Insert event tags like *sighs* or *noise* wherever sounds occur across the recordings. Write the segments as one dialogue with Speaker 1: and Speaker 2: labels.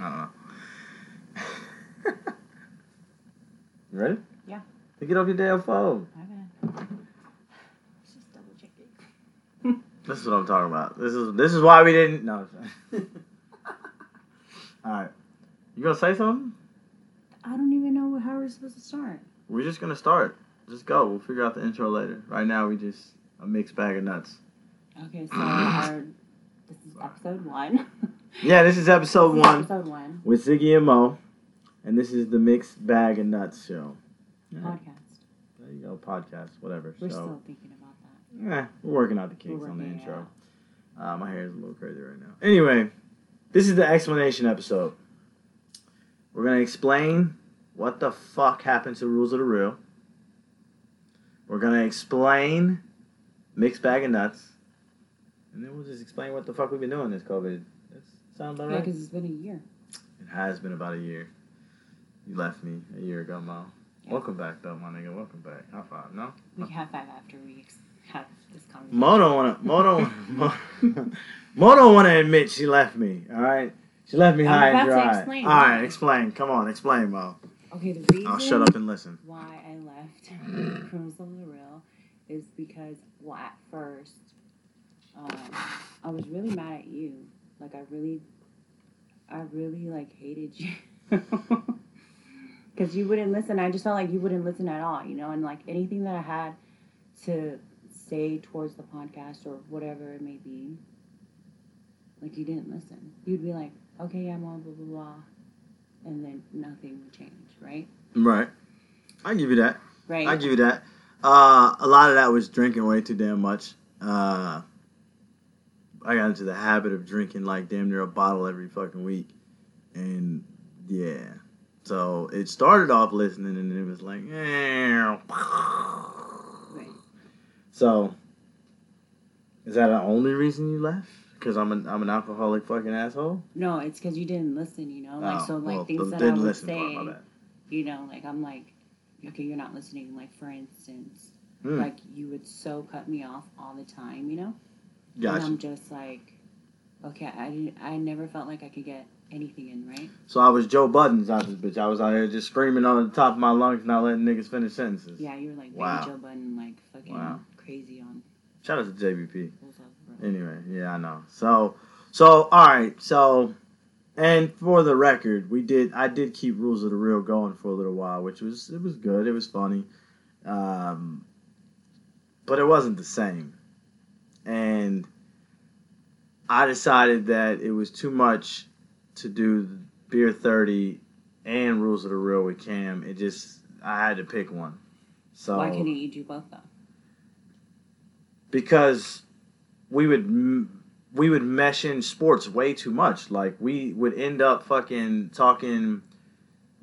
Speaker 1: I don't know. you ready?
Speaker 2: Yeah.
Speaker 1: Pick it off your damn phone.
Speaker 2: Okay. Let's just double check it. *laughs*
Speaker 1: This is what I'm talking about. This is this is why we didn't. No. *laughs* All right. You gonna say something?
Speaker 2: I don't even know how we're supposed to start.
Speaker 1: We're just gonna start. Just go. We'll figure out the intro later. Right now, we just a mixed bag of nuts.
Speaker 2: Okay, so our this is episode one. *laughs*
Speaker 1: Yeah, this is episode one
Speaker 2: Episode one
Speaker 1: with Ziggy and Mo, and this is the mixed bag of nuts show. Yeah,
Speaker 2: podcast.
Speaker 1: There you go, podcast, whatever.
Speaker 2: We're
Speaker 1: so,
Speaker 2: still thinking about that.
Speaker 1: eh, we're working out the kinks on the intro. Uh, my hair is a little crazy right now. Anyway, this is the explanation episode. We're gonna explain what the fuck happened to Rules of the Real. We're gonna explain mixed bag of nuts, and then we'll just explain what the fuck we've been doing this COVID. That sound about
Speaker 2: Yeah,
Speaker 1: right?
Speaker 2: because it's been a year.
Speaker 1: It has been about a year. You left me a year ago, Mo.
Speaker 2: Yeah.
Speaker 1: Welcome back, though, my nigga. Welcome back. High five. No.
Speaker 2: We have five after we have this conversation.
Speaker 1: Mo don't wanna. Mo don't. *laughs* Mo, Mo don't wanna admit she left me. All right. She left me
Speaker 2: I'm
Speaker 1: high and
Speaker 2: about to
Speaker 1: dry.
Speaker 2: explain
Speaker 1: All right, explain. Come on, explain, Mo.
Speaker 2: Okay, the reason
Speaker 1: I'll shut up and listen.
Speaker 2: why I left *clears throat* Rules of the Real is because, well, at first, um, I was really mad at you. Like, I really, I really, like, hated you. *laughs* Because you wouldn't listen. I just felt like you wouldn't listen at all, you know? And, like, anything that I had to say towards the podcast or whatever it may be, like, you didn't listen. You'd be like, okay, I'm on blah, blah, blah. And then nothing would change, right?
Speaker 1: Right. I give you that.
Speaker 2: Right.
Speaker 1: I give you that. Uh, a lot of that was drinking way too damn much. Uh, I got into the habit of drinking like damn near a bottle every fucking week, and yeah. So it started off listening, and it was like, eh. So is that the only reason you left? Because I'm an I'm an alcoholic fucking asshole.
Speaker 2: No, it's because you didn't listen, you know? Like,
Speaker 1: Oh,
Speaker 2: so, like,
Speaker 1: well,
Speaker 2: things that I would
Speaker 1: listen
Speaker 2: say, you know, like, I'm like, okay, you're not listening. Like, for instance,
Speaker 1: Hmm.
Speaker 2: like, you would so cut me off all the time, you know? And I'm just like, okay, I, didn't, I never felt like I could get anything in, right?
Speaker 1: So I was Joe Buddens out this bitch. I was out here just screaming on the top of my lungs, not letting niggas finish sentences.
Speaker 2: Yeah, you were like,
Speaker 1: Wow.
Speaker 2: Joe Budden, like, fucking
Speaker 1: Wow.
Speaker 2: crazy on
Speaker 1: Shout out to JBP.
Speaker 2: Rules of the Road.
Speaker 1: Anyway, yeah, I know. So, so all right. So, and for the record, we did. I did keep Rules of the Real going for a little while, which was it was good. It was funny, um, but it wasn't the same. And I decided that it was too much to do Beer Thirty and Rules of the Real with Cam. It just I had to pick one. So
Speaker 2: Why couldn't you do both, though?
Speaker 1: because we would we would mesh in sports way too much. Like we would end up fucking talking.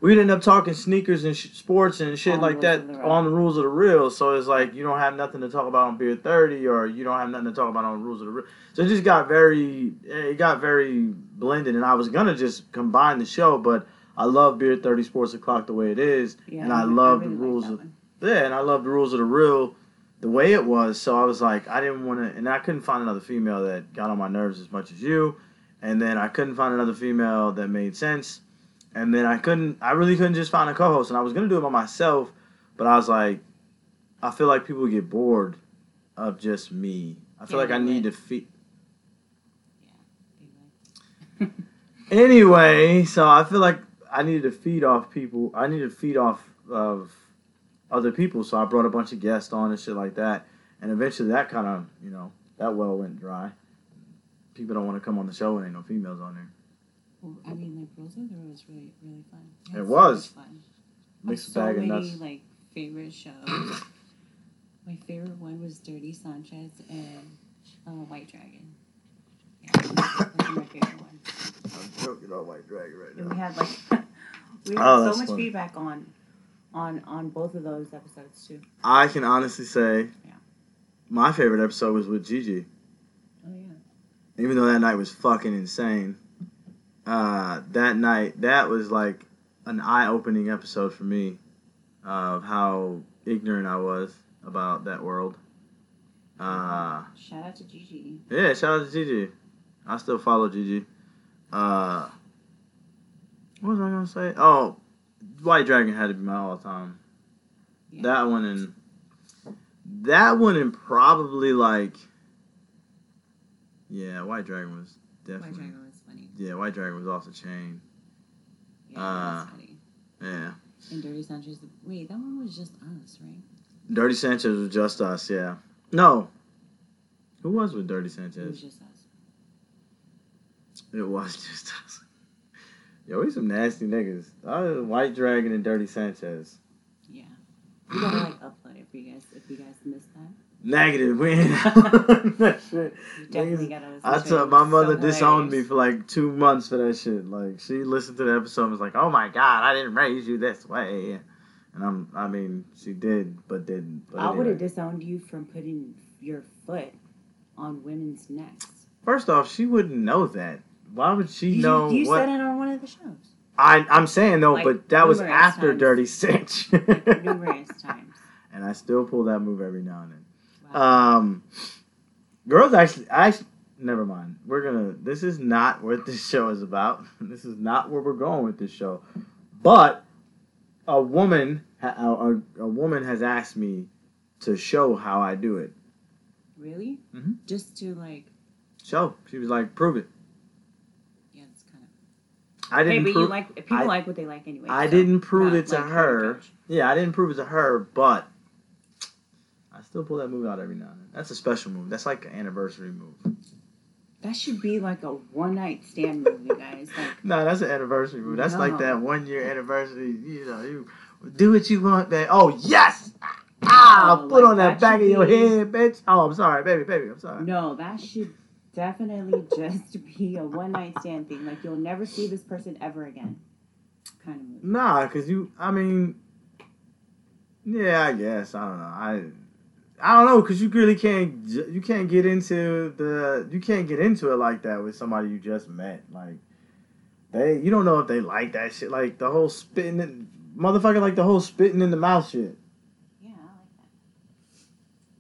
Speaker 1: We'd end up talking sneakers and sh- sports and shit
Speaker 2: On
Speaker 1: like that
Speaker 2: the
Speaker 1: on the rules of the real. So it's like you don't have nothing to talk about on Beer Thirty, or you don't have nothing to talk about on rules of the real. So it just got very it got very blended, and I was gonna just combine the show, but I love Beer Thirty Sports O'clock the way it is,
Speaker 2: Yeah,
Speaker 1: and I love
Speaker 2: really
Speaker 1: the rules
Speaker 2: that
Speaker 1: of
Speaker 2: one.
Speaker 1: yeah, and I love the rules of the real the way it was. So I was like, I didn't want to, and I couldn't find another female that got on my nerves as much as you. And then I couldn't find another female that made sense. And then I couldn't, I really couldn't just find a co host. And I was going to do it by myself, but I was like, I feel like people get bored of just me. I feel
Speaker 2: Yeah,
Speaker 1: like I need to feed.
Speaker 2: Anyway.
Speaker 1: Anyway, so I feel like I needed to feed off people. I needed to feed off of other people. So I brought a bunch of guests on and shit like that. And eventually that kind of, you know, that well went dry. People don't want to come on the show and ain't no females on there.
Speaker 2: Well, I mean, like Rules of the Road was really, really fun. We
Speaker 1: It
Speaker 2: had so
Speaker 1: was.
Speaker 2: fun.
Speaker 1: Mixed
Speaker 2: so
Speaker 1: bag of
Speaker 2: many
Speaker 1: nuts.
Speaker 2: like favorite shows. My favorite one was Dirty Sanchez and uh, White Dragon. Yeah, those are my favorite ones.
Speaker 1: I'm joking on White Dragon right
Speaker 2: And we had like *laughs* we had
Speaker 1: Oh,
Speaker 2: so much
Speaker 1: funny.
Speaker 2: feedback on on on both of those episodes too.
Speaker 1: I can honestly say
Speaker 2: Yeah.
Speaker 1: my favorite episode was with Gigi.
Speaker 2: Oh yeah.
Speaker 1: even though that night was fucking insane, uh, that night that was like an eye-opening episode for me of how ignorant I was about that world. Uh,
Speaker 2: Shout out to Gigi.
Speaker 1: yeah, shout out to Gigi. I still follow Gigi. Uh, what was I gonna say? Oh, White Dragon had to be my all time.
Speaker 2: Yeah.
Speaker 1: That one and that one and probably like yeah, White Dragon was
Speaker 2: White
Speaker 1: definitely
Speaker 2: Dragon was funny.
Speaker 1: Yeah, White Dragon was off the chain.
Speaker 2: Yeah,
Speaker 1: Uh. Yeah,
Speaker 2: And Dirty Sanchez. Wait, that one was just us, right?
Speaker 1: Dirty Sanchez was just us. Yeah, no, who was with Dirty
Speaker 2: It was
Speaker 1: Sanchez?
Speaker 2: just us.
Speaker 1: It was *laughs* just us. Yo, we some nasty niggas. Uh, White Dragon and Dirty Sanchez.
Speaker 2: Yeah. We gotta like upload it for you guys if you guys missed that.
Speaker 1: Negative. We ain't that shit.
Speaker 2: Definitely
Speaker 1: Niggas-
Speaker 2: gotta listen
Speaker 1: I
Speaker 2: to
Speaker 1: told my mother
Speaker 2: so
Speaker 1: disowned me for like two months for that shit. Like she listened to the episode and was like, "Oh my god, I didn't raise you this way," and I'm, I mean, she did, but didn't. But
Speaker 2: I would have disowned you from putting your foot on women's necks.
Speaker 1: First off, she wouldn't know that. Why would she
Speaker 2: You,
Speaker 1: know
Speaker 2: you
Speaker 1: what?
Speaker 2: said it on one of the shows.
Speaker 1: I, I'm saying though,
Speaker 2: Like,
Speaker 1: but that was after
Speaker 2: times.
Speaker 1: Dirty Cinch,
Speaker 2: Numerous *laughs* times.
Speaker 1: and I still pull that move every now and then. Um, girls actually, I never mind. We're gonna. This is not what this show is about. *laughs* This is not where we're going with this show. But a woman, a, a, a woman has asked me to show how I do it.
Speaker 2: really?
Speaker 1: Mm-hmm.
Speaker 2: Just to like,
Speaker 1: Show. She was like, "Prove it."
Speaker 2: yeah, it's kind of.
Speaker 1: I didn't
Speaker 2: but you
Speaker 1: prove.
Speaker 2: like people
Speaker 1: I-
Speaker 2: like what they like anyway.
Speaker 1: I
Speaker 2: so
Speaker 1: didn't prove it to
Speaker 2: like,
Speaker 1: her. Yeah, I didn't prove it to her, but I still pull that move out every now and then. That's a special move. That's like an anniversary move.
Speaker 2: That should be like a one night stand move, you guys. Like, *laughs*
Speaker 1: No, that's an anniversary move. That's like that one year anniversary. You know, you do what you want, man. Oh yes, ah,
Speaker 2: No,
Speaker 1: put
Speaker 2: like
Speaker 1: on that
Speaker 2: that
Speaker 1: back of your
Speaker 2: be-
Speaker 1: head, bitch. Oh, I'm sorry, baby, baby. I'm sorry.
Speaker 2: no, that should definitely *laughs* just be a one night stand thing. Like, you'll never see this person ever again. Kind of move.
Speaker 1: Nah, cause you. I mean, yeah, I guess. I don't know. I. Don't know, cause you really can't. You can't get into the. You can't get into it like that with somebody you just met. Like, they. You don't know if they like that shit. Like the whole spitting, in, motherfucker. Like the whole spitting in the mouth shit.
Speaker 2: Yeah, I like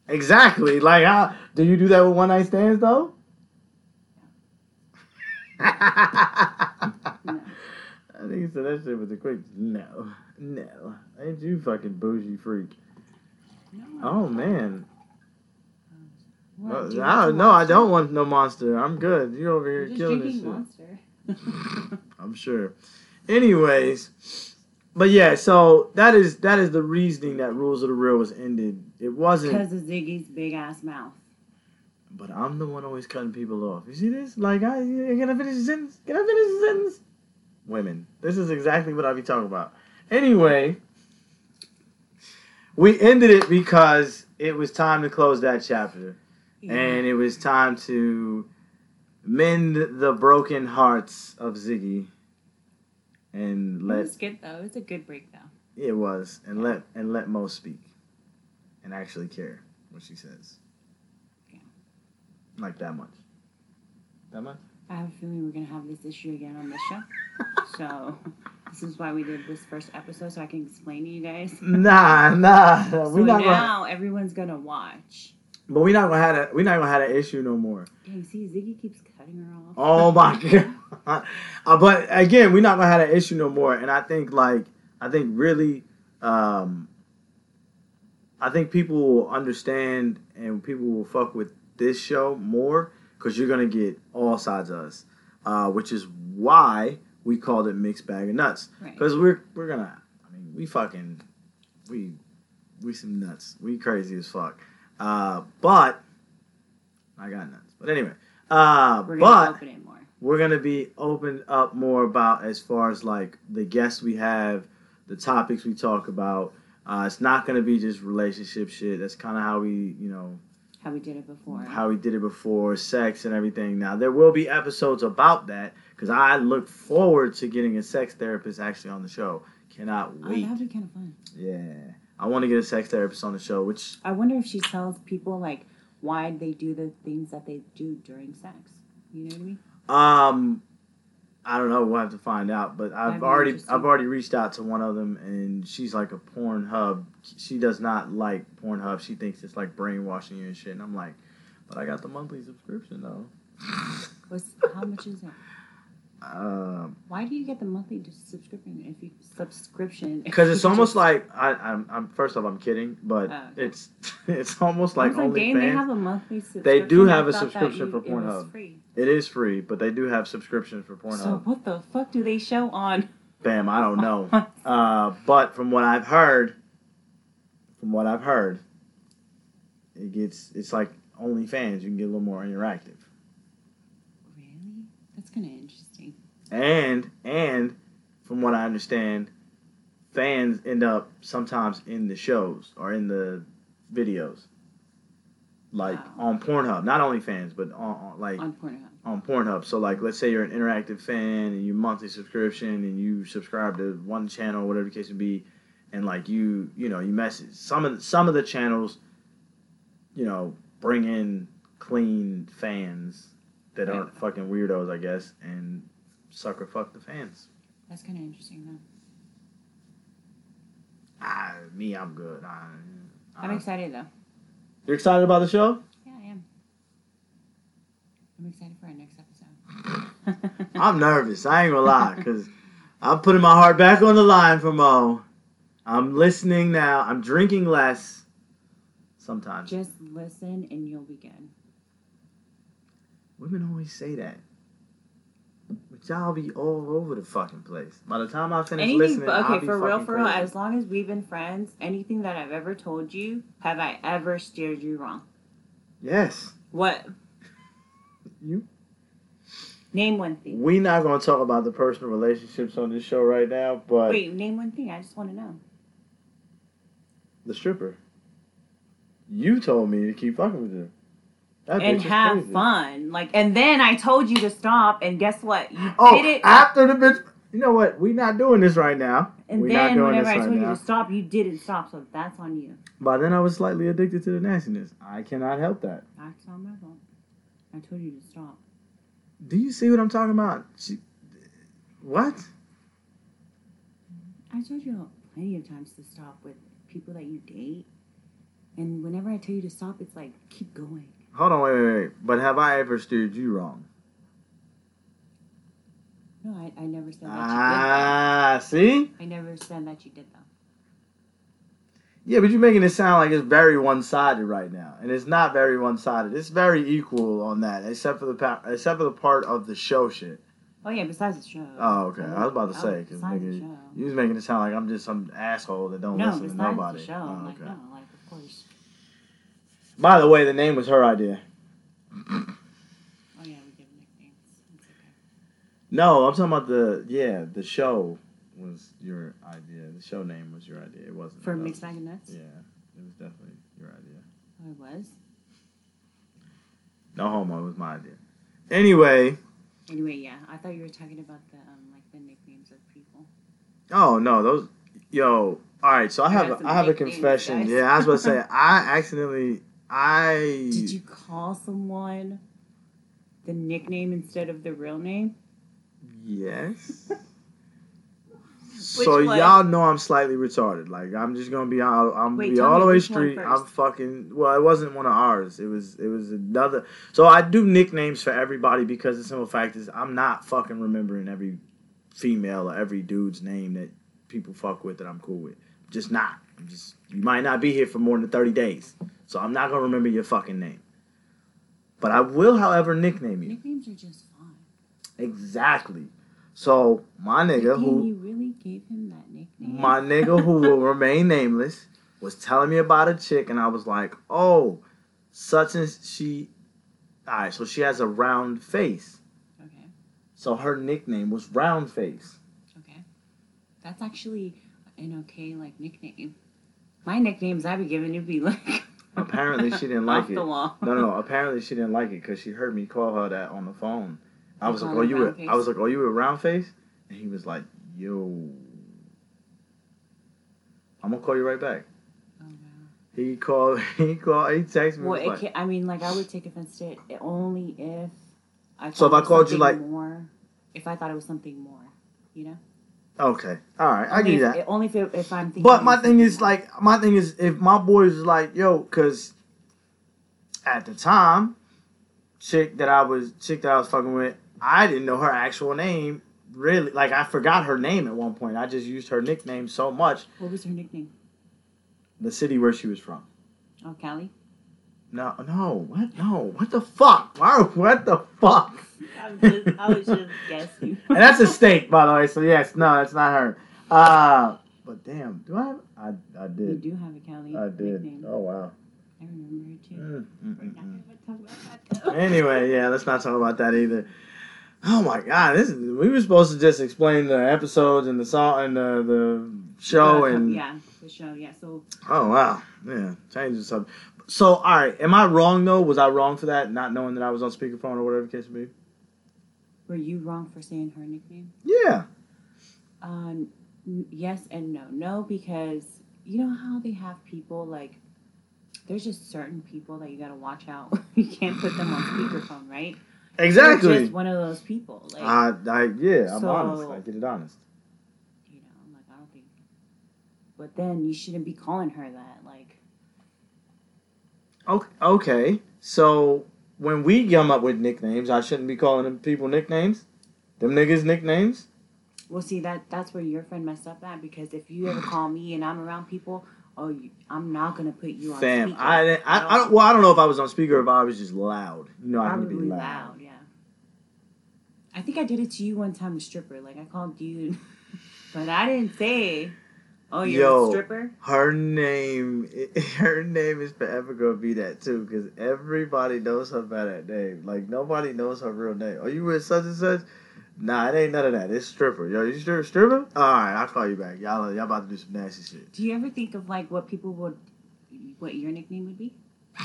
Speaker 2: that.
Speaker 1: Exactly. Like, how do you do that with one night stands though?
Speaker 2: No. *laughs* *laughs*
Speaker 1: I think he said that shit with a quick no, no. Ain't you fucking bougie freak?
Speaker 2: No,
Speaker 1: Oh man,
Speaker 2: you
Speaker 1: I, no, I don't want no monster. I'm good. You're over
Speaker 2: You're
Speaker 1: here
Speaker 2: just
Speaker 1: killing this shit.
Speaker 2: monster. *laughs*
Speaker 1: I'm sure. Anyways, but yeah, so that is that is the reasoning that Rules of the Real was ended. It wasn't.
Speaker 2: Because of Ziggy's big ass mouth.
Speaker 1: But I'm the one always cutting people off. You see this? Like, I can I finish the sentence? Can I finish the sentence? Women. This is exactly what I be talking about. Anyway, we ended it because it was time to close that chapter, and it was time to mend the broken hearts of Ziggy, and let.
Speaker 2: it was good though. It was a good break though.
Speaker 1: it was, and let and let Mo speak, and actually care what she says.
Speaker 2: Yeah.
Speaker 1: Like that much. That much.
Speaker 2: I have a feeling we're gonna have this issue again on this show. *laughs* so this is why we did this first episode so I can explain to you guys.
Speaker 1: Nah, *laughs* nah.
Speaker 2: So
Speaker 1: we're not gonna.
Speaker 2: now everyone's gonna watch.
Speaker 1: But we're not gonna have a. We're not gonna have an issue no more.
Speaker 2: Dang, see, Ziggy keeps cutting her off.
Speaker 1: Oh *laughs* my god. Uh, but again, we're not gonna have an issue no more. And I think like I think really, um, I think people will understand and people will fuck with this show more because you're gonna get all sides of us, uh, which is why we called it mixed bag of nuts.
Speaker 2: Right.
Speaker 1: Because we're we're gonna. I mean, we fucking we we some nuts. We crazy as fuck. Uh, but I got nuts. But anyway, uh,
Speaker 2: We're
Speaker 1: but
Speaker 2: gonna open it more.
Speaker 1: we're gonna be opened up more about as far as like the guests we have, the topics we talk about. Uh, it's not gonna be just relationship shit. That's kind of how we, you know,
Speaker 2: How we did it before.
Speaker 1: how we did it before, sex and everything. Now there will be episodes about that because I look forward to getting a sex therapist actually on the show. Cannot
Speaker 2: oh,
Speaker 1: wait.
Speaker 2: that'd be kind of fun.
Speaker 1: Yeah, I want to get a sex therapist on the show, which
Speaker 2: I wonder if she tells people like why they do the things that they do during sex. You know what I mean?
Speaker 1: Um, I don't know. We'll have to find out. But I've
Speaker 2: be
Speaker 1: already. I've already reached out to one of them, and she's like a porn hub. She does not like Pornhub. She thinks it's like brainwashing you and shit. And I'm like, but I got the monthly subscription though.
Speaker 2: What's how much is it?
Speaker 1: Um,
Speaker 2: Why do you get the monthly subscription if you subscription? *laughs*
Speaker 1: because it's almost like I, I'm, I'm. First off, I'm kidding, but
Speaker 2: Oh, okay.
Speaker 1: it's *laughs* it's almost like OnlyFans.
Speaker 2: they have a monthly subscription.
Speaker 1: They do have a subscription
Speaker 2: you-
Speaker 1: for
Speaker 2: it
Speaker 1: Pornhub.
Speaker 2: free.
Speaker 1: It is free, but they do have subscriptions for Pornhub.
Speaker 2: So what the fuck do they show on?
Speaker 1: Bam, I don't know. *laughs* uh, but from what I've heard, from what I've heard, it gets it's like OnlyFans. You can get a little more interactive,
Speaker 2: really? That's interesting.
Speaker 1: And and from what I understand, fans end up sometimes in the shows or in the videos, like
Speaker 2: Wow.
Speaker 1: on Pornhub. Not only fans, but on, on like
Speaker 2: On Pornhub.
Speaker 1: on Pornhub. So like let's say you're an interactive fan and you monthly subscription and you subscribe to one channel, whatever the case may be, and like you you know, you message some of the, some of the channels, you know, bring in clean fans that aren't fucking weirdos, I guess, and sucker fuck the fans.
Speaker 2: That's kind of interesting though.
Speaker 1: Ah, me, I'm good. I,
Speaker 2: I'm
Speaker 1: I-
Speaker 2: excited though.
Speaker 1: You're excited about the show?
Speaker 2: Yeah, I am. I'm excited for our next episode. *laughs*
Speaker 1: I'm nervous. I ain't gonna lie, cause I'm putting my heart back on the line for Mo. I'm listening now. I'm drinking less. Sometimes
Speaker 2: Just listen and you'll be good.
Speaker 1: women always say that, y'all be all over the fucking place. By the time I finish
Speaker 2: Anything,
Speaker 1: listening,
Speaker 2: but
Speaker 1: I'll
Speaker 2: okay,
Speaker 1: be
Speaker 2: for real, for real.
Speaker 1: crazy.
Speaker 2: As long as we've been friends, anything that I've ever told you, have I ever steered you wrong?
Speaker 1: yes,
Speaker 2: What?
Speaker 1: you.
Speaker 2: Name one thing.
Speaker 1: We're not gonna talk about the personal relationships on this show right now, but
Speaker 2: Wait, name one thing. I just want to know.
Speaker 1: the stripper. You told me to keep fucking with her. That
Speaker 2: and have
Speaker 1: crazy.
Speaker 2: fun. Like, and then I told you to stop, and guess what? You
Speaker 1: Oh,
Speaker 2: did it.
Speaker 1: after the bitch. You know what? We're not doing this right now.
Speaker 2: and
Speaker 1: we not
Speaker 2: then whenever I
Speaker 1: right
Speaker 2: told you to stop, you didn't stop. So that's on you.
Speaker 1: By then, I was slightly addicted to the nastiness. I cannot help that.
Speaker 2: That's not my fault. I told you to stop.
Speaker 1: Do you see what I'm talking about? She, what?
Speaker 2: I told you plenty of times to stop with people that you date. And whenever I tell you to stop, it's like, keep going.
Speaker 1: Hold on, wait, wait, wait. But have I ever steered you wrong?
Speaker 2: No, I, I never said that
Speaker 1: Ah, see?
Speaker 2: I never said that you did, though.
Speaker 1: Yeah, but you're making it sound like it's very one-sided right now, and it's not very one-sided. It's very equal on that, except for the pa- except for the part of the show shit.
Speaker 2: Oh, yeah, besides the show.
Speaker 1: Oh, okay. I was about to
Speaker 2: Oh,
Speaker 1: say because nigga, you was making it sound like I'm just some asshole that don't
Speaker 2: No,
Speaker 1: listen to nobody.
Speaker 2: the show.
Speaker 1: Oh,
Speaker 2: I'm like,
Speaker 1: okay.
Speaker 2: no, like.
Speaker 1: By the way, the name was her idea.
Speaker 2: Oh, yeah, we give nicknames. It's okay.
Speaker 1: No, I'm talking about the yeah, the show was your idea. The show name was your idea. It wasn't
Speaker 2: For Mixed Bag of Nuts?
Speaker 1: Yeah, it was definitely your idea.
Speaker 2: Oh, it was?
Speaker 1: No homo it was my idea. Anyway,
Speaker 2: Anyway, yeah, I thought you were talking about the, um, like, the nicknames of people.
Speaker 1: oh no, those yo. All right, so I have I have a confession. Yeah, I was about to say *laughs* I accidentally I
Speaker 2: Did you call someone the nickname instead of the real name?
Speaker 1: yes. *laughs* so
Speaker 2: one?
Speaker 1: y'all know I'm slightly retarded. Like I'm just gonna be all I'm
Speaker 2: Wait,
Speaker 1: be all the way street. I'm fucking well. It wasn't one of ours. It was it was another. So I do nicknames for everybody because the simple fact is I'm not fucking remembering every female or every dude's name that people fuck with that I'm cool with. Just not. Just you might not be here for more than thirty days, so I'm not gonna remember your fucking name. But I will, however, nickname you
Speaker 2: Nicknames are just fun.
Speaker 1: exactly. So my nigga
Speaker 2: Dang,
Speaker 1: who
Speaker 2: you really gave him that nickname?
Speaker 1: my nigga who *laughs* will remain nameless was telling me about a chick and I was like, oh, such and she alright, so she has a round face.
Speaker 2: Okay,
Speaker 1: So her nickname was round face.
Speaker 2: okay. That's actually an okay, like, nickname. My nicknames I'd be giving you be like. *laughs*
Speaker 1: Apparently she didn't like it. No, no, apparently she didn't like it because she heard me call her that on the phone. I
Speaker 2: You
Speaker 1: was like, oh you were,
Speaker 2: face?
Speaker 1: I was like, oh you were round face? And he was like, yo. I'm gonna call you right back.
Speaker 2: Oh, wow.
Speaker 1: He called *laughs* he called he texted me.
Speaker 2: Well, it
Speaker 1: like,
Speaker 2: can, I mean, like, I would take offense to it only if I
Speaker 1: So if I called you, like-
Speaker 2: more, if I thought it was something more, you know.
Speaker 1: Okay. All right. I
Speaker 2: Only
Speaker 1: give you
Speaker 2: if,
Speaker 1: that.
Speaker 2: Only if, it, if I'm thinking.
Speaker 1: But my thing is like my thing is if my boys is like yo, cause at the time, chick that I was chick that I was fucking with I didn't know her actual name. Really, like I forgot her name at one point. I just used her nickname so much.
Speaker 2: What was her nickname?
Speaker 1: The city where she was from.
Speaker 2: Oh, Callie.
Speaker 1: No, no, what? No, what the fuck? Why? What the fuck?
Speaker 2: I was just, I was just guessing. *laughs*
Speaker 1: And that's a state, by the way. So yes, no, that's not her. Uh, but damn, do I? Have, I I did.
Speaker 2: You do have a Callie
Speaker 1: I did.
Speaker 2: nickname.
Speaker 1: Oh wow.
Speaker 2: I remember it too.
Speaker 1: Mm, mm, mm,
Speaker 2: not gonna talk about that though.
Speaker 1: Anyway, yeah, let's not talk about that either. Oh my god, this is, we were supposed to just explain the episodes and the song and the the show
Speaker 2: Uh,
Speaker 1: and
Speaker 2: yeah, the show. Yeah. So
Speaker 1: oh wow, yeah, changes something. So all right, am I wrong though? Was I wrong for that, not knowing that I was on speakerphone or whatever the case may be?
Speaker 2: were you wrong for saying her nickname?
Speaker 1: Yeah.
Speaker 2: Uh, n- yes and no. No, because you know how they have people like. There's just certain people that you gotta watch out. *laughs* you can't put them on speakerphone, right?
Speaker 1: Exactly.
Speaker 2: just one of those people. Like,
Speaker 1: I, I, yeah, I'm
Speaker 2: So-
Speaker 1: honest. I get it honest.
Speaker 2: you know, I'm like I don't think. But then you shouldn't be calling her that.
Speaker 1: Okay. So when we come up with nicknames, I shouldn't be calling them people nicknames. Them niggas nicknames.
Speaker 2: well, see that that's where your friend messed up at because if you ever *sighs* call me and I'm around people, oh, you, I'm not gonna put you on.
Speaker 1: Fam,
Speaker 2: speaker.
Speaker 1: I, I, I, don't, well, I don't know if I was on speaker or if I was just loud. You know, I can
Speaker 2: Probably
Speaker 1: be
Speaker 2: loud.
Speaker 1: loud.
Speaker 2: yeah. I think I did it to you one time with stripper. Like I called you, *laughs* but I didn't say, "Oh, you're
Speaker 1: Yo.
Speaker 2: a stripper."
Speaker 1: Her name, *laughs* her name is forever gonna be that too, because everybody knows her by that name. Like nobody knows her real name. Are you with such and such? Nah, it ain't none of that. It's stripper. Yo, you stripper? Stripper? All right, I'll call you back. Y'all, y'all about to do some nasty shit.
Speaker 2: Do you ever think of like what people would, what your nickname would be? *laughs*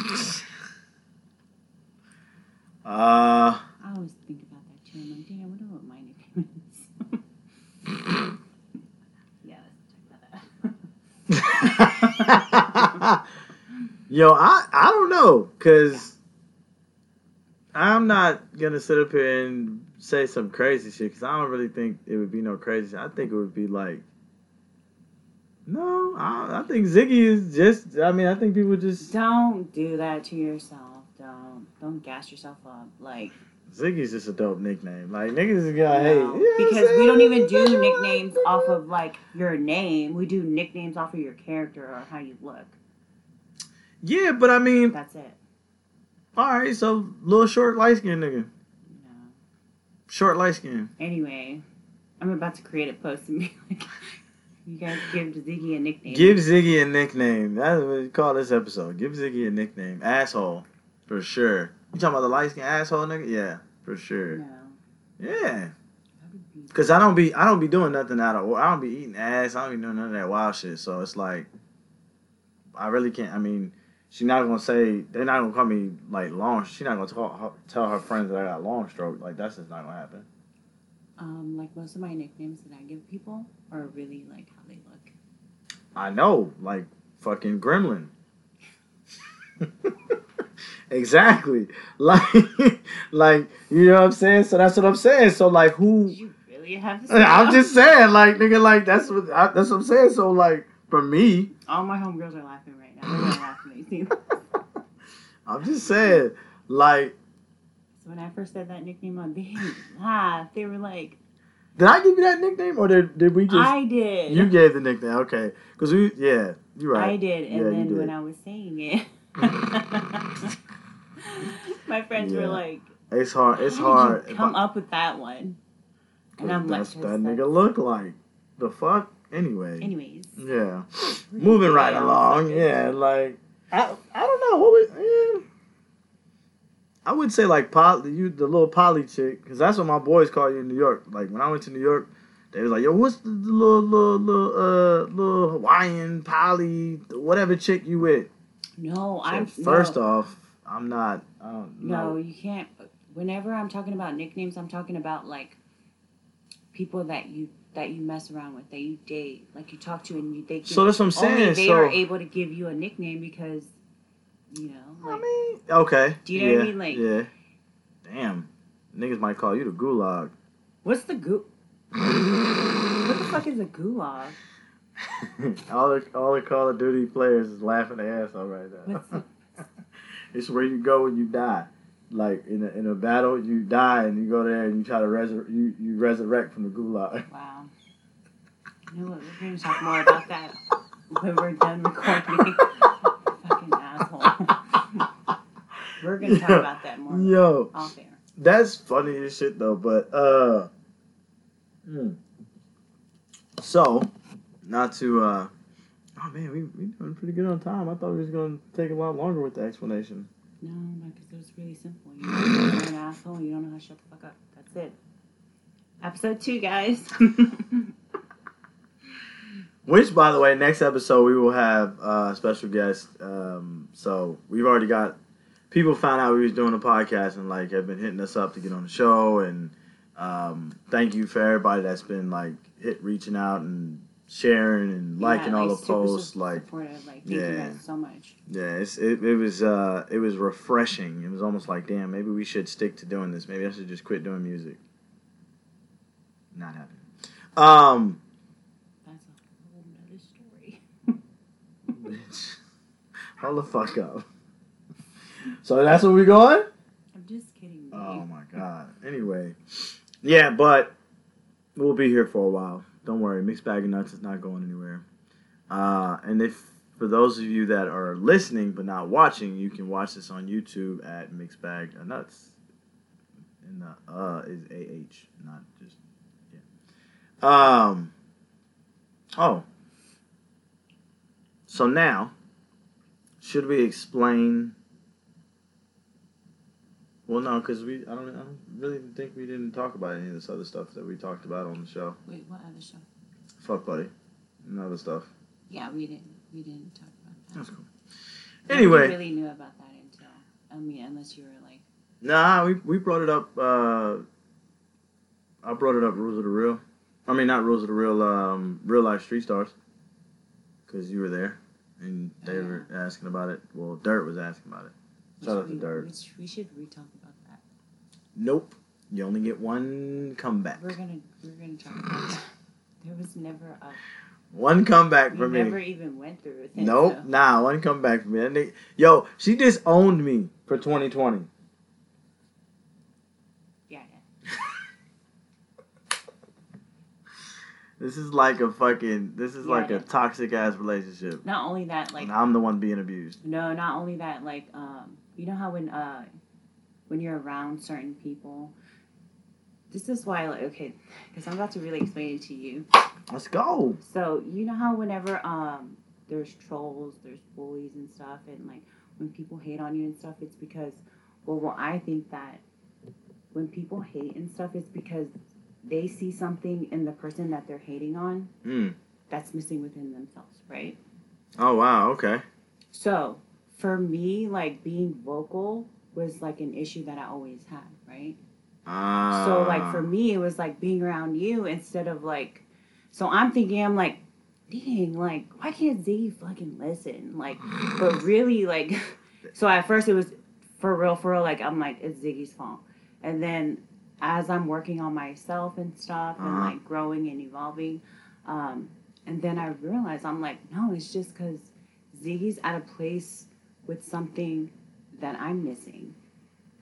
Speaker 1: Uh,
Speaker 2: I always think about that too. I'm like, damn, I wonder what my nickname is. yeah, let's talk about that. *laughs*
Speaker 1: yo, I, I don't know, cause I'm not gonna sit up here and say some crazy shit, cause I don't really think it would be no crazy. shit. I think it would be like, no, I, I think Ziggy is just. I mean, I think people just
Speaker 2: Don't do that to yourself. Don't don't gas yourself up. Like
Speaker 1: Ziggy's just a dope nickname. Like niggas is gonna hate
Speaker 2: no. Because we don't even do nicknames off of like your name. We do nicknames off of your character or how you look.
Speaker 1: Yeah, but I mean,
Speaker 2: That's it.
Speaker 1: all right. So little short light skin nigga,
Speaker 2: No.
Speaker 1: short light skin.
Speaker 2: Anyway, I'm about to create a post and be *laughs* like, "You guys give Ziggy a nickname."
Speaker 1: Give Ziggy a nickname. That's what we call this episode. Give Ziggy a nickname. Asshole. For sure. You talking about the light skin asshole nigga? Yeah, for sure.
Speaker 2: No.
Speaker 1: Yeah.
Speaker 2: That would be-
Speaker 1: Cause I don't be I don't be doing nothing out of I don't be eating ass. I don't be doing none of that wild shit. So it's like I really can't I mean, she's not gonna say they're not gonna call me like long she's not gonna talk, tell her friends that I got long stroke. Like that's just not gonna happen.
Speaker 2: Um, like most of my nicknames that I give people are really like how they look.
Speaker 1: I know, like fucking gremlin. *laughs* exactly. *laughs* Like like you know what I'm saying? So that's what I'm saying. So like who
Speaker 2: you really have to *laughs*
Speaker 1: I'm just saying, like nigga, like that's what I, that's what I'm saying. So like for me,
Speaker 2: All my homegirls are laughing right now. They're gonna laugh when they see this. *laughs*
Speaker 1: I'm just saying, like,
Speaker 2: So when I first said that nickname, on they didn't. They were like,
Speaker 1: did I give you that nickname or did, did we just
Speaker 2: "I did."
Speaker 1: you gave the nickname? Okay, because we yeah, you're right.
Speaker 2: I did, and
Speaker 1: Yeah,
Speaker 2: then when I was saying it, *laughs* my friends
Speaker 1: Yeah.
Speaker 2: were like,
Speaker 1: It's hard. It's
Speaker 2: "How
Speaker 1: hard.
Speaker 2: Did you come
Speaker 1: I-
Speaker 2: up with that one, and I'm like,
Speaker 1: that
Speaker 2: "Just
Speaker 1: nigga look like the fuck. Anyway,
Speaker 2: Anyways,
Speaker 1: yeah. Moving right along. Yeah, like I I don't know what would. eh. I would say like poly, you the little poly chick, because that's what my boys call you in New York. Like when I went to New York, they was like, "Yo, what's the, the little little little uh little Hawaiian poly whatever chick you with?"
Speaker 2: No,
Speaker 1: So
Speaker 2: I'm
Speaker 1: first
Speaker 2: no,
Speaker 1: off, I'm not. I don't
Speaker 2: No, you can't. Whenever I'm talking about nicknames, I'm talking about like people that you that you mess around with, that you date, like you talk to, and you they give,
Speaker 1: So that's what I'm saying.
Speaker 2: only they
Speaker 1: so
Speaker 2: are able to give you a nickname because you know.
Speaker 1: I mean, okay.
Speaker 2: Do you know what I mean? Like-
Speaker 1: yeah. Damn, niggas might call you the gulag.
Speaker 2: what's the goo? What the fuck is a gulag? *laughs*
Speaker 1: all the all the Call of Duty players is laughing their ass off right now. It's where you go when you die. like in a, in a battle, you die and you go there and you try to resur- you, you resurrect from the gulag.
Speaker 2: Wow. You know what? We're going to talk more about that when we're done recording. *laughs* Fucking asshole. we're going to talk about that more
Speaker 1: Yo,
Speaker 2: off air.
Speaker 1: that's funny as shit though. But uh, hmm. so not to uh, oh man, we we doing pretty good on time. I thought we was gonna take a lot longer with the explanation.
Speaker 2: No, because it was really simple. You you're an asshole. You don't know how to shut the fuck up. That's it. Episode two, guys. *laughs*
Speaker 1: Which, by the way, next episode we will have uh, a special guest. Um, so we've already got people found out we was doing a podcast and like have been hitting us up to get on the show. And um, thank you for everybody that's been like hit reaching out and sharing and liking
Speaker 2: Yeah,
Speaker 1: all
Speaker 2: like,
Speaker 1: the posts. Like.
Speaker 2: Like, thank you
Speaker 1: Yeah.
Speaker 2: guys so much.
Speaker 1: yeah, it's, it it was uh, it was refreshing. It was almost like damn, maybe we should stick to doing this. Maybe I should just quit doing music. Not happening. Um.
Speaker 2: That's a whole nother story.
Speaker 1: Bitch. *laughs* Hold the fuck up. So that's where we're going?
Speaker 2: I'm just kidding.
Speaker 1: Oh my god. Anyway. Yeah, but we'll be here for a while. Don't worry, Mixed Bag of Nuts is not going anywhere. Uh, and if for those of you that are listening but not watching, you can watch this on YouTube at Mixed Bag of Nuts. And the uh is AH, not just yeah. Um Oh. So now should we explain well, no, because we I don't I don't really think we didn't talk about any of this other stuff that we talked about on the show.
Speaker 2: Wait, what other show?
Speaker 1: Fuck buddy, and other stuff.
Speaker 2: Yeah, we didn't. We didn't talk about that.
Speaker 1: That's cool.
Speaker 2: Nobody
Speaker 1: Anyway,
Speaker 2: really knew about that until I mean, unless you were like,
Speaker 1: nah, we we brought it up. Uh, I brought it up. Rules of the real. I mean, not rules of the real. Um, real life street stars. Because you were there, and they were asking about it. Well, Dirt was asking about it. Shout out
Speaker 2: we,
Speaker 1: to Dirt.
Speaker 2: which we should re-talk about that.
Speaker 1: Nope. You only get one comeback.
Speaker 2: We're gonna we're gonna talk about that. There was never a
Speaker 1: One comeback
Speaker 2: we
Speaker 1: for me.
Speaker 2: never even went through it.
Speaker 1: Nope,
Speaker 2: so-
Speaker 1: nah, one come back from me. Yo, she disowned me for 2020.
Speaker 2: Yeah, yeah. *laughs*
Speaker 1: This is like a fucking. This is
Speaker 2: Yeah,
Speaker 1: like a toxic ass relationship.
Speaker 2: Not only that, like
Speaker 1: and I'm the one being abused.
Speaker 2: no, not only that, like um, you know how when uh, when you're around certain people, this is why like okay, because I'm about to really explain it to you.
Speaker 1: Let's go.
Speaker 2: So you know how whenever um there's trolls, there's bullies and stuff, and like when people hate on you and stuff, it's because well, well, I think that when people hate and stuff, it's because they see something in the person that they're hating on
Speaker 1: Mm.
Speaker 2: that's missing within themselves, right?
Speaker 1: Oh wow. Okay.
Speaker 2: So for me, like being vocal was like an issue that I always had, right?
Speaker 1: Ah.
Speaker 2: So like for me, it was like being around you instead of like. So I'm thinking, I'm like, dang, like why can't Z fucking listen? Like, but *laughs* really, like, *laughs* so at first it was for real, for real. Like I'm like it's Ziggy's fault, and then as I'm working on myself and stuff and
Speaker 1: Uh-huh.
Speaker 2: like growing and evolving, um, and then I realized I'm like, no, it's just because Ziggy's at a place with something that I'm missing.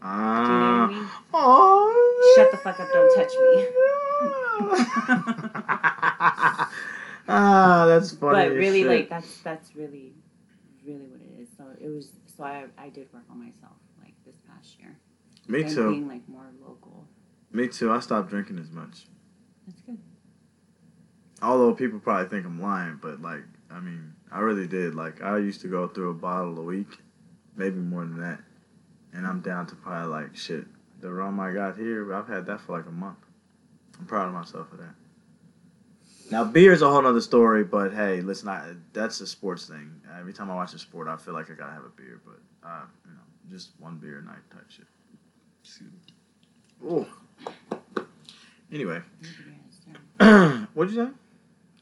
Speaker 2: Do you know what I
Speaker 1: Ah.
Speaker 2: mean?
Speaker 1: Oh.
Speaker 2: Shut the fuck up, don't touch me. *laughs*
Speaker 1: ah, that's funny.
Speaker 2: but really
Speaker 1: shit.
Speaker 2: like that's that's really really what it is so it was so i i did work on myself like this past year
Speaker 1: Me
Speaker 2: and
Speaker 1: too.
Speaker 2: being like more local
Speaker 1: Me too. I stopped drinking as much.
Speaker 2: that's good
Speaker 1: Although people probably think I'm lying, but like, I mean, I really did. Like, I used to go through a bottle a week, maybe more than that, and I'm down to probably like shit. The rum I got here, I've had that for like a month. I'm proud of myself for that. Now, beer's a whole other story, but hey, listen, I, that's a sports thing. Every time I watch a sport, I feel like I gotta have a beer, but uh, you know, just one beer a night type shit. Oh. Anyway,
Speaker 2: everybody has their
Speaker 1: what'd you say?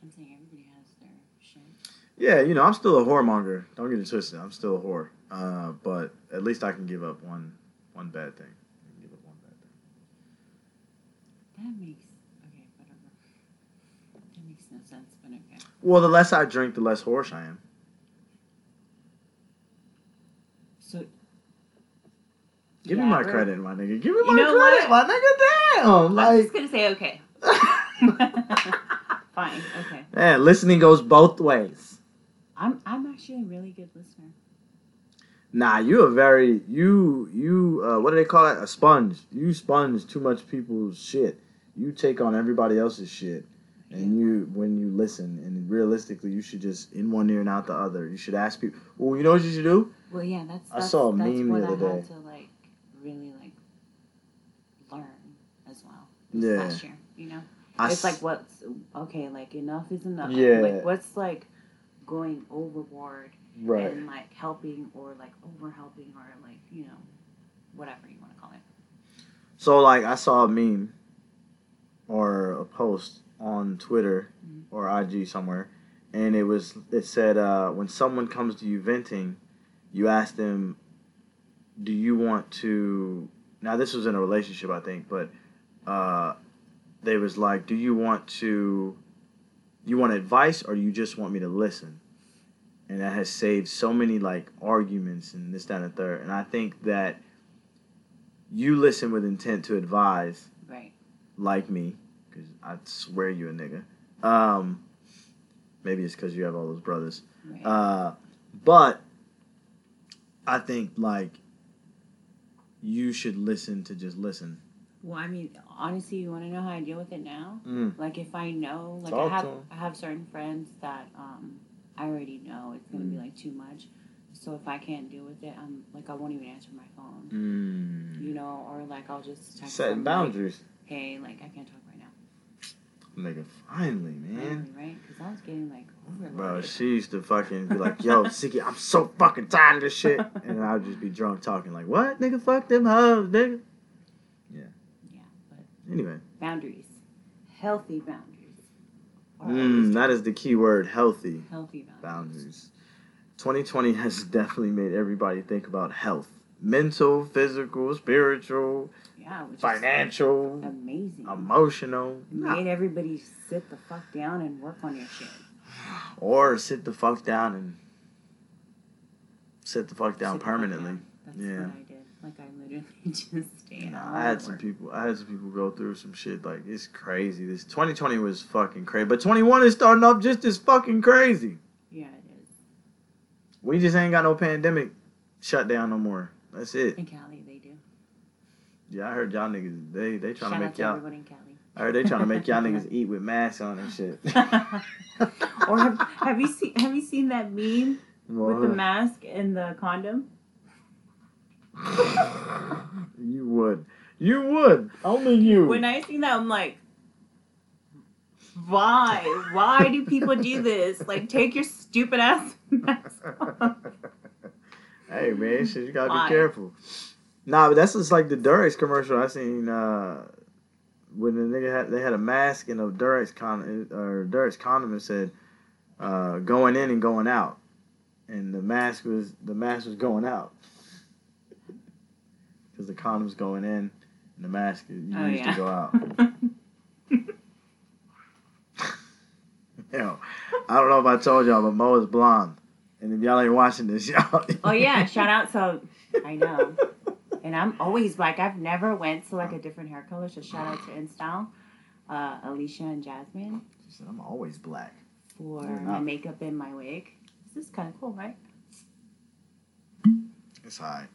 Speaker 2: i'm saying everybody has their shit
Speaker 1: Yeah, you know, I'm still a whoremonger. Don't get it twisted. I'm still a whore. Uh, but at least I can give up one one bad thing. I can give up one bad thing.
Speaker 2: that makes okay whatever that makes no sense but okay
Speaker 1: Well, the less I drink, the less horse I am.
Speaker 2: so
Speaker 1: Give me my credit, my nigga. Give me my credit,
Speaker 2: what?
Speaker 1: my nigga. Damn,
Speaker 2: I was
Speaker 1: like
Speaker 2: just gonna say okay. *laughs* *laughs* Fine, okay.
Speaker 1: man, listening goes both ways.
Speaker 2: I'm I'm actually a really good listener.
Speaker 1: Nah, you a very you you uh, what do they call it? A sponge. You sponge too much people's shit. You take on everybody else's shit, and you when you listen. And realistically, you should just in one ear and out the other. You should ask people. Well, you know what you should do?
Speaker 2: Well, yeah, that's.
Speaker 1: I saw a
Speaker 2: that's
Speaker 1: meme
Speaker 2: what
Speaker 1: the other
Speaker 2: I had
Speaker 1: day.
Speaker 2: to like really like learn as well.
Speaker 1: Yeah.
Speaker 2: Last year, you know,
Speaker 1: I
Speaker 2: it's
Speaker 1: s-
Speaker 2: like what's okay. Like enough is enough.
Speaker 1: Yeah.
Speaker 2: Like what's like going overboard
Speaker 1: right.
Speaker 2: and like helping or like over helping or like you know whatever you want to call it.
Speaker 1: So like I saw a meme or a post on Twitter
Speaker 2: Mhm.
Speaker 1: or IG somewhere and it was it said uh, when someone comes to you venting, you ask them do you want to now this was in a relationship I think, but uh, they was like, Do you want to you want advice or do you just want me to listen? And that has saved so many like arguments and this, that, and the third. And I think that you listen with intent to advise,
Speaker 2: Right.
Speaker 1: like me, because I swear you a nigga. Um, maybe it's because you have all those brothers.
Speaker 2: Right.
Speaker 1: Uh, but I think like you should listen to just listen.
Speaker 2: well, I mean, honestly, you want to know how I deal with it now?
Speaker 1: Mm.
Speaker 2: Like if I know, like
Speaker 1: Talk
Speaker 2: I have. I have certain friends that um, I already know it's gonna be
Speaker 1: Mm.
Speaker 2: like too much. So if I can't deal with it, I'm like I won't even answer my phone.
Speaker 1: Mm.
Speaker 2: You know, or like I'll just text
Speaker 1: Setting
Speaker 2: them, like,
Speaker 1: boundaries,
Speaker 2: hey, like I can't talk right now.
Speaker 1: nigga. Finally, man.
Speaker 2: Finally, right? Because I was getting like overloaded.
Speaker 1: Bro, she used to fucking be like, "Yo, Siki, I'm so fucking tired of this shit," *laughs* and I would just be drunk talking like, "What, nigga? Fuck them hoes, nigga."
Speaker 2: Yeah. Yeah, but
Speaker 1: Anyway,
Speaker 2: boundaries, healthy boundaries.
Speaker 1: Mm, that is the key word: healthy
Speaker 2: healthy boundaries.
Speaker 1: boundaries. 2020 has definitely made everybody think about health, mental, physical, spiritual,
Speaker 2: Yeah,
Speaker 1: financial,
Speaker 2: amazing.
Speaker 1: emotional,
Speaker 2: Made everybody sit the fuck down and work on your shit.
Speaker 1: or sit the fuck down and sit the fuck down
Speaker 2: Sit the fuck
Speaker 1: permanently.
Speaker 2: down.
Speaker 1: Yeah.
Speaker 2: What. Like I literally *laughs* just stayed
Speaker 1: Nah, I had some people. I had some people go through some shit. Like it's crazy. This 2020 was fucking crazy, but 21 is starting off just as fucking crazy.
Speaker 2: Yeah, it is.
Speaker 1: We just ain't got no pandemic shut down no more. That's it.
Speaker 2: In Cali, they do.
Speaker 1: Yeah, I heard y'all niggas. They they trying
Speaker 2: Shout
Speaker 1: to
Speaker 2: out
Speaker 1: make
Speaker 2: to
Speaker 1: y'all.
Speaker 2: everybody in Cali.
Speaker 1: I heard they trying to make y'all niggas *laughs* eat with masks on and shit. *laughs*
Speaker 2: or have, have you seen have you seen that meme with the mask and the condom?
Speaker 1: You would. You would. Only you.
Speaker 2: When I seen that, I'm like, why? Why do people do this? Like, take your stupid ass *laughs* mask off.
Speaker 1: hey man, shit, you gotta
Speaker 2: Why?
Speaker 1: be careful. Nah, but that's just like the Durex commercial I seen. Uh, when the nigga had they had a mask and a Durex con or Durex condom and said uh, going in and going out, and the mask was the mask was going out because the condom's going in and the mask is used
Speaker 2: Oh, yeah.
Speaker 1: to go out. *laughs* Yo, I don't know if I told y'all, but Mo is blonde, and if y'all ain't watching this, *laughs* y'all.
Speaker 2: oh yeah, shout out. So *laughs* I know, and I'm always like, I've never went to like a different hair color. So shout out to EnStyle, uh, Alicia and Jasmine
Speaker 1: She said, I'm always black.
Speaker 2: for my makeup and my wig. This is kind of cool, right?
Speaker 1: It's high.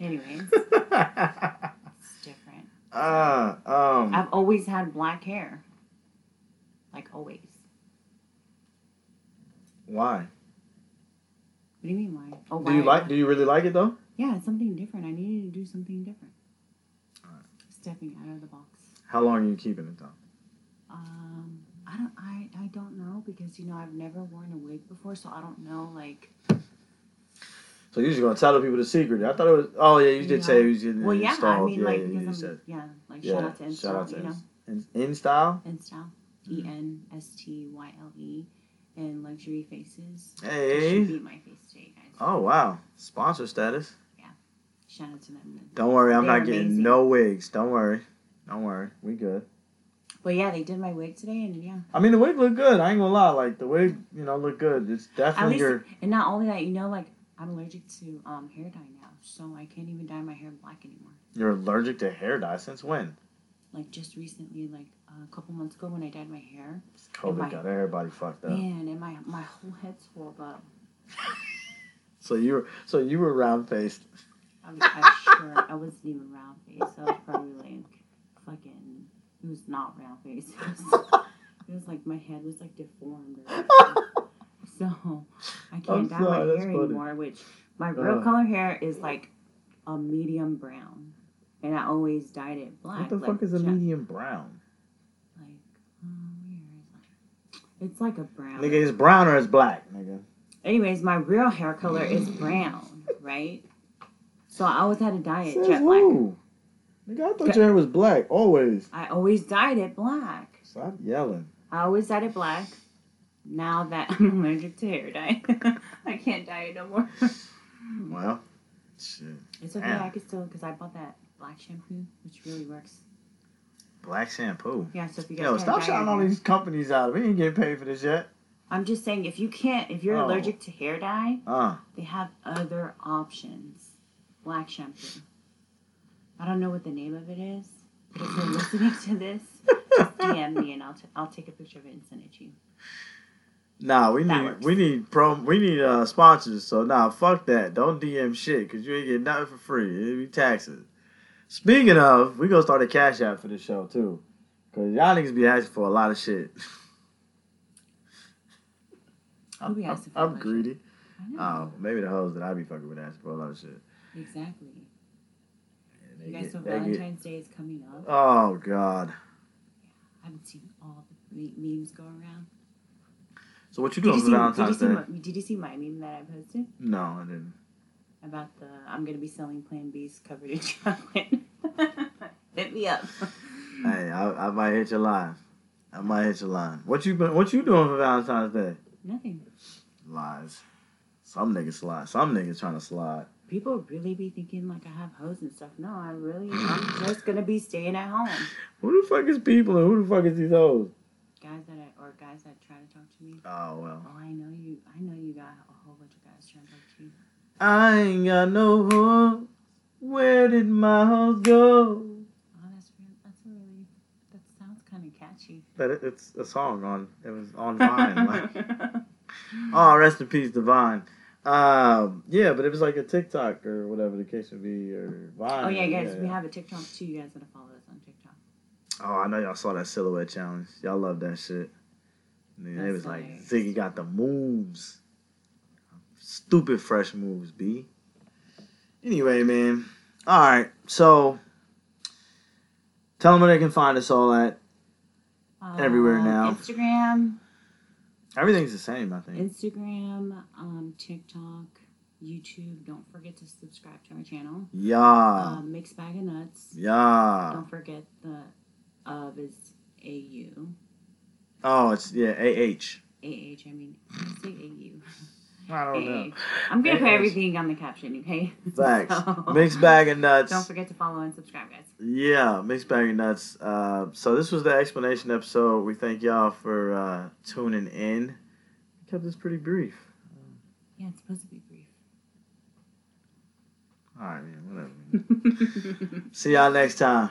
Speaker 2: Anyways, *laughs* it's different.
Speaker 1: uh, um,
Speaker 2: I've always had black hair, like always.
Speaker 1: why?
Speaker 2: What do you mean why? Oh, why?
Speaker 1: Do you like? Do you really like it though?
Speaker 2: Yeah, it's something different. I needed to do something different.
Speaker 1: Alright.
Speaker 2: Stepping out of the box.
Speaker 1: How long are you keeping it though?
Speaker 2: Um, I don't. I I don't know because you know I've never worn a wig before, so I don't know. Like,
Speaker 1: So you're just gonna tell the people the secret. I thought it was. Oh yeah, you did
Speaker 2: Yeah.
Speaker 1: say you was getting
Speaker 2: well, yeah. I mean,
Speaker 1: yeah,
Speaker 2: like
Speaker 1: yeah, you
Speaker 2: I'm
Speaker 1: said.
Speaker 2: yeah. Like
Speaker 1: Yeah,
Speaker 2: shout out to EnStyle.
Speaker 1: shout out to
Speaker 2: you know,
Speaker 1: In, in style.
Speaker 2: EnStyle. E N S T Y L E, and luxury faces. I should
Speaker 1: Hey.
Speaker 2: beat my face today, guys.
Speaker 1: Oh wow, sponsor status. Yeah.
Speaker 2: Shout out to them.
Speaker 1: Don't worry, I'm
Speaker 2: They're
Speaker 1: not getting
Speaker 2: amazing.
Speaker 1: no wigs. Don't worry. Don't worry, we good.
Speaker 2: But yeah, they did my wig today, and yeah.
Speaker 1: I mean, the wig look good. I ain't gonna lie. Like the wig, you know, look good. It's
Speaker 2: At
Speaker 1: definitely
Speaker 2: least,
Speaker 1: your.
Speaker 2: and not only that, you know, like I'm allergic to um, hair dye now, so I can't even dye my hair black anymore.
Speaker 1: You're allergic to hair dye since when?
Speaker 2: Like just recently, like a couple months ago, when I dyed my hair,
Speaker 1: COVID
Speaker 2: my-
Speaker 1: got everybody fucked up.
Speaker 2: man, and my my whole head swelled up. *laughs*
Speaker 1: So you were so you were round faced.
Speaker 2: I'm, I'm sure I wasn't even round face. I was probably like fucking. It was not round face. *laughs* It was, it was like my head was like deformed. Or something. *laughs* so I can't dye my hair
Speaker 1: funny.
Speaker 2: anymore. Which my real
Speaker 1: Uh.
Speaker 2: color hair is like a medium brown, and I always dyed it black.
Speaker 1: What the
Speaker 2: like
Speaker 1: fuck is a medium brown?
Speaker 2: Like, um, where is it? It's like a brown.
Speaker 1: Nigga, it's brown or it's black, nigga.
Speaker 2: Anyways, my real hair color is brown, right? So I always had to dye it
Speaker 1: Says
Speaker 2: jet black.
Speaker 1: who? Nigga, I thought your hair was black always.
Speaker 2: I always dyed it black.
Speaker 1: Stop yelling.
Speaker 2: I always dyed it black. Now that *laughs* I'm allergic to hair dye, *laughs* I can't dye it no more.
Speaker 1: Well, shit.
Speaker 2: It's okay. I can still because I bought that black shampoo, which really works.
Speaker 1: Black shampoo.
Speaker 2: Yeah, so if you guys
Speaker 1: Yo, stop shouting all these companies out. We ain't getting paid for this yet.
Speaker 2: I'm just saying, if you can't, if you're
Speaker 1: Oh.
Speaker 2: allergic to hair dye,
Speaker 1: Uh,
Speaker 2: they have other options. Black shampoo. I don't know what the name of it is, but if you're listening to this, *laughs* just DM me and I'll, t- I'll take a picture of it and send it to you.
Speaker 1: Nah, we
Speaker 2: That
Speaker 1: need
Speaker 2: works.
Speaker 1: we need pro we need uh sponsors. So nah, fuck that. Don't DM shit because you ain't getting nothing for free. It'll be taxes. Speaking of, we gonna start a cash app for this show too, cause y'all niggas be asking for a lot of shit. *laughs* I'm, I'm
Speaker 2: a
Speaker 1: greedy. Oh, maybe the hoes that I be fucking with asking for a lot of shit.
Speaker 2: Exactly. You guys
Speaker 1: get-
Speaker 2: know
Speaker 1: they get-
Speaker 2: Valentine's Day is coming up.
Speaker 1: oh God.
Speaker 2: Yeah, I haven't seen all the memes go around.
Speaker 1: So what you
Speaker 2: Did
Speaker 1: doing for
Speaker 2: did,
Speaker 1: Valentine's Day?
Speaker 2: my, did you see my meme that I posted
Speaker 1: No, I didn't.
Speaker 2: about the I'm gonna be selling Plan B's covered in *laughs* chocolate? *laughs* Hit me up. *laughs*
Speaker 1: Hey, I, I might hit your line. I might hit your line. What you been? What you doing for Valentine's Day?
Speaker 2: Nothing.
Speaker 1: Lies. Some niggas slide. Some niggas trying to slide.
Speaker 2: People really be thinking like I have hoes and stuff. No, I really I'm just gonna be staying at home.
Speaker 1: Who the fuck is people and who the fuck is these hoes?
Speaker 2: Guys that I, or guys that try to talk to me.
Speaker 1: Oh well.
Speaker 2: Oh, I know you. I know you got a whole bunch of guys trying to talk to you.
Speaker 1: I ain't got no hoe. Where did my hoes go?
Speaker 2: Oh, that's real. That's really. That sounds kind of catchy.
Speaker 1: That it- it's a song on. It was on *laughs* Vine. like, oh, rest in peace, Divine. Um, yeah, but it was like a TikTok or whatever the case would be, or Vine.
Speaker 2: oh yeah, guys,
Speaker 1: yeah,
Speaker 2: we have a TikTok too. You guys gotta follow us on TikTok.
Speaker 1: Oh, I know y'all saw that silhouette challenge. Y'all love that shit. And then it
Speaker 2: That's
Speaker 1: was like. Ziggy got the moves. Stupid fresh moves, B. Anyway, man. Alright, so tell them where they can find us all at. Everywhere
Speaker 2: Um,
Speaker 1: now.
Speaker 2: Instagram,
Speaker 1: Everything's the same, I think.
Speaker 2: Instagram, um, TikTok, YouTube. Don't forget to subscribe to our channel.
Speaker 1: Yeah.
Speaker 2: Um, Mixed Bag of Nuts.
Speaker 1: Yeah.
Speaker 2: Don't forget the of is AU.
Speaker 1: Oh, it's yeah, AH.
Speaker 2: AH, I mean, I say AU.
Speaker 1: I don't know.
Speaker 2: I'm gonna put everything on the caption, okay? *laughs*
Speaker 1: Thanks.
Speaker 2: So,
Speaker 1: Mixed bag of nuts.
Speaker 2: Don't forget to follow and subscribe, guys.
Speaker 1: Yeah, mixed bag of nuts. Uh, so this was the explanation episode. We thank y'all for uh, tuning in. We kept this pretty brief.
Speaker 2: Yeah, it's supposed to be brief.
Speaker 1: All right, man. Whatever. *laughs* See y'all next time.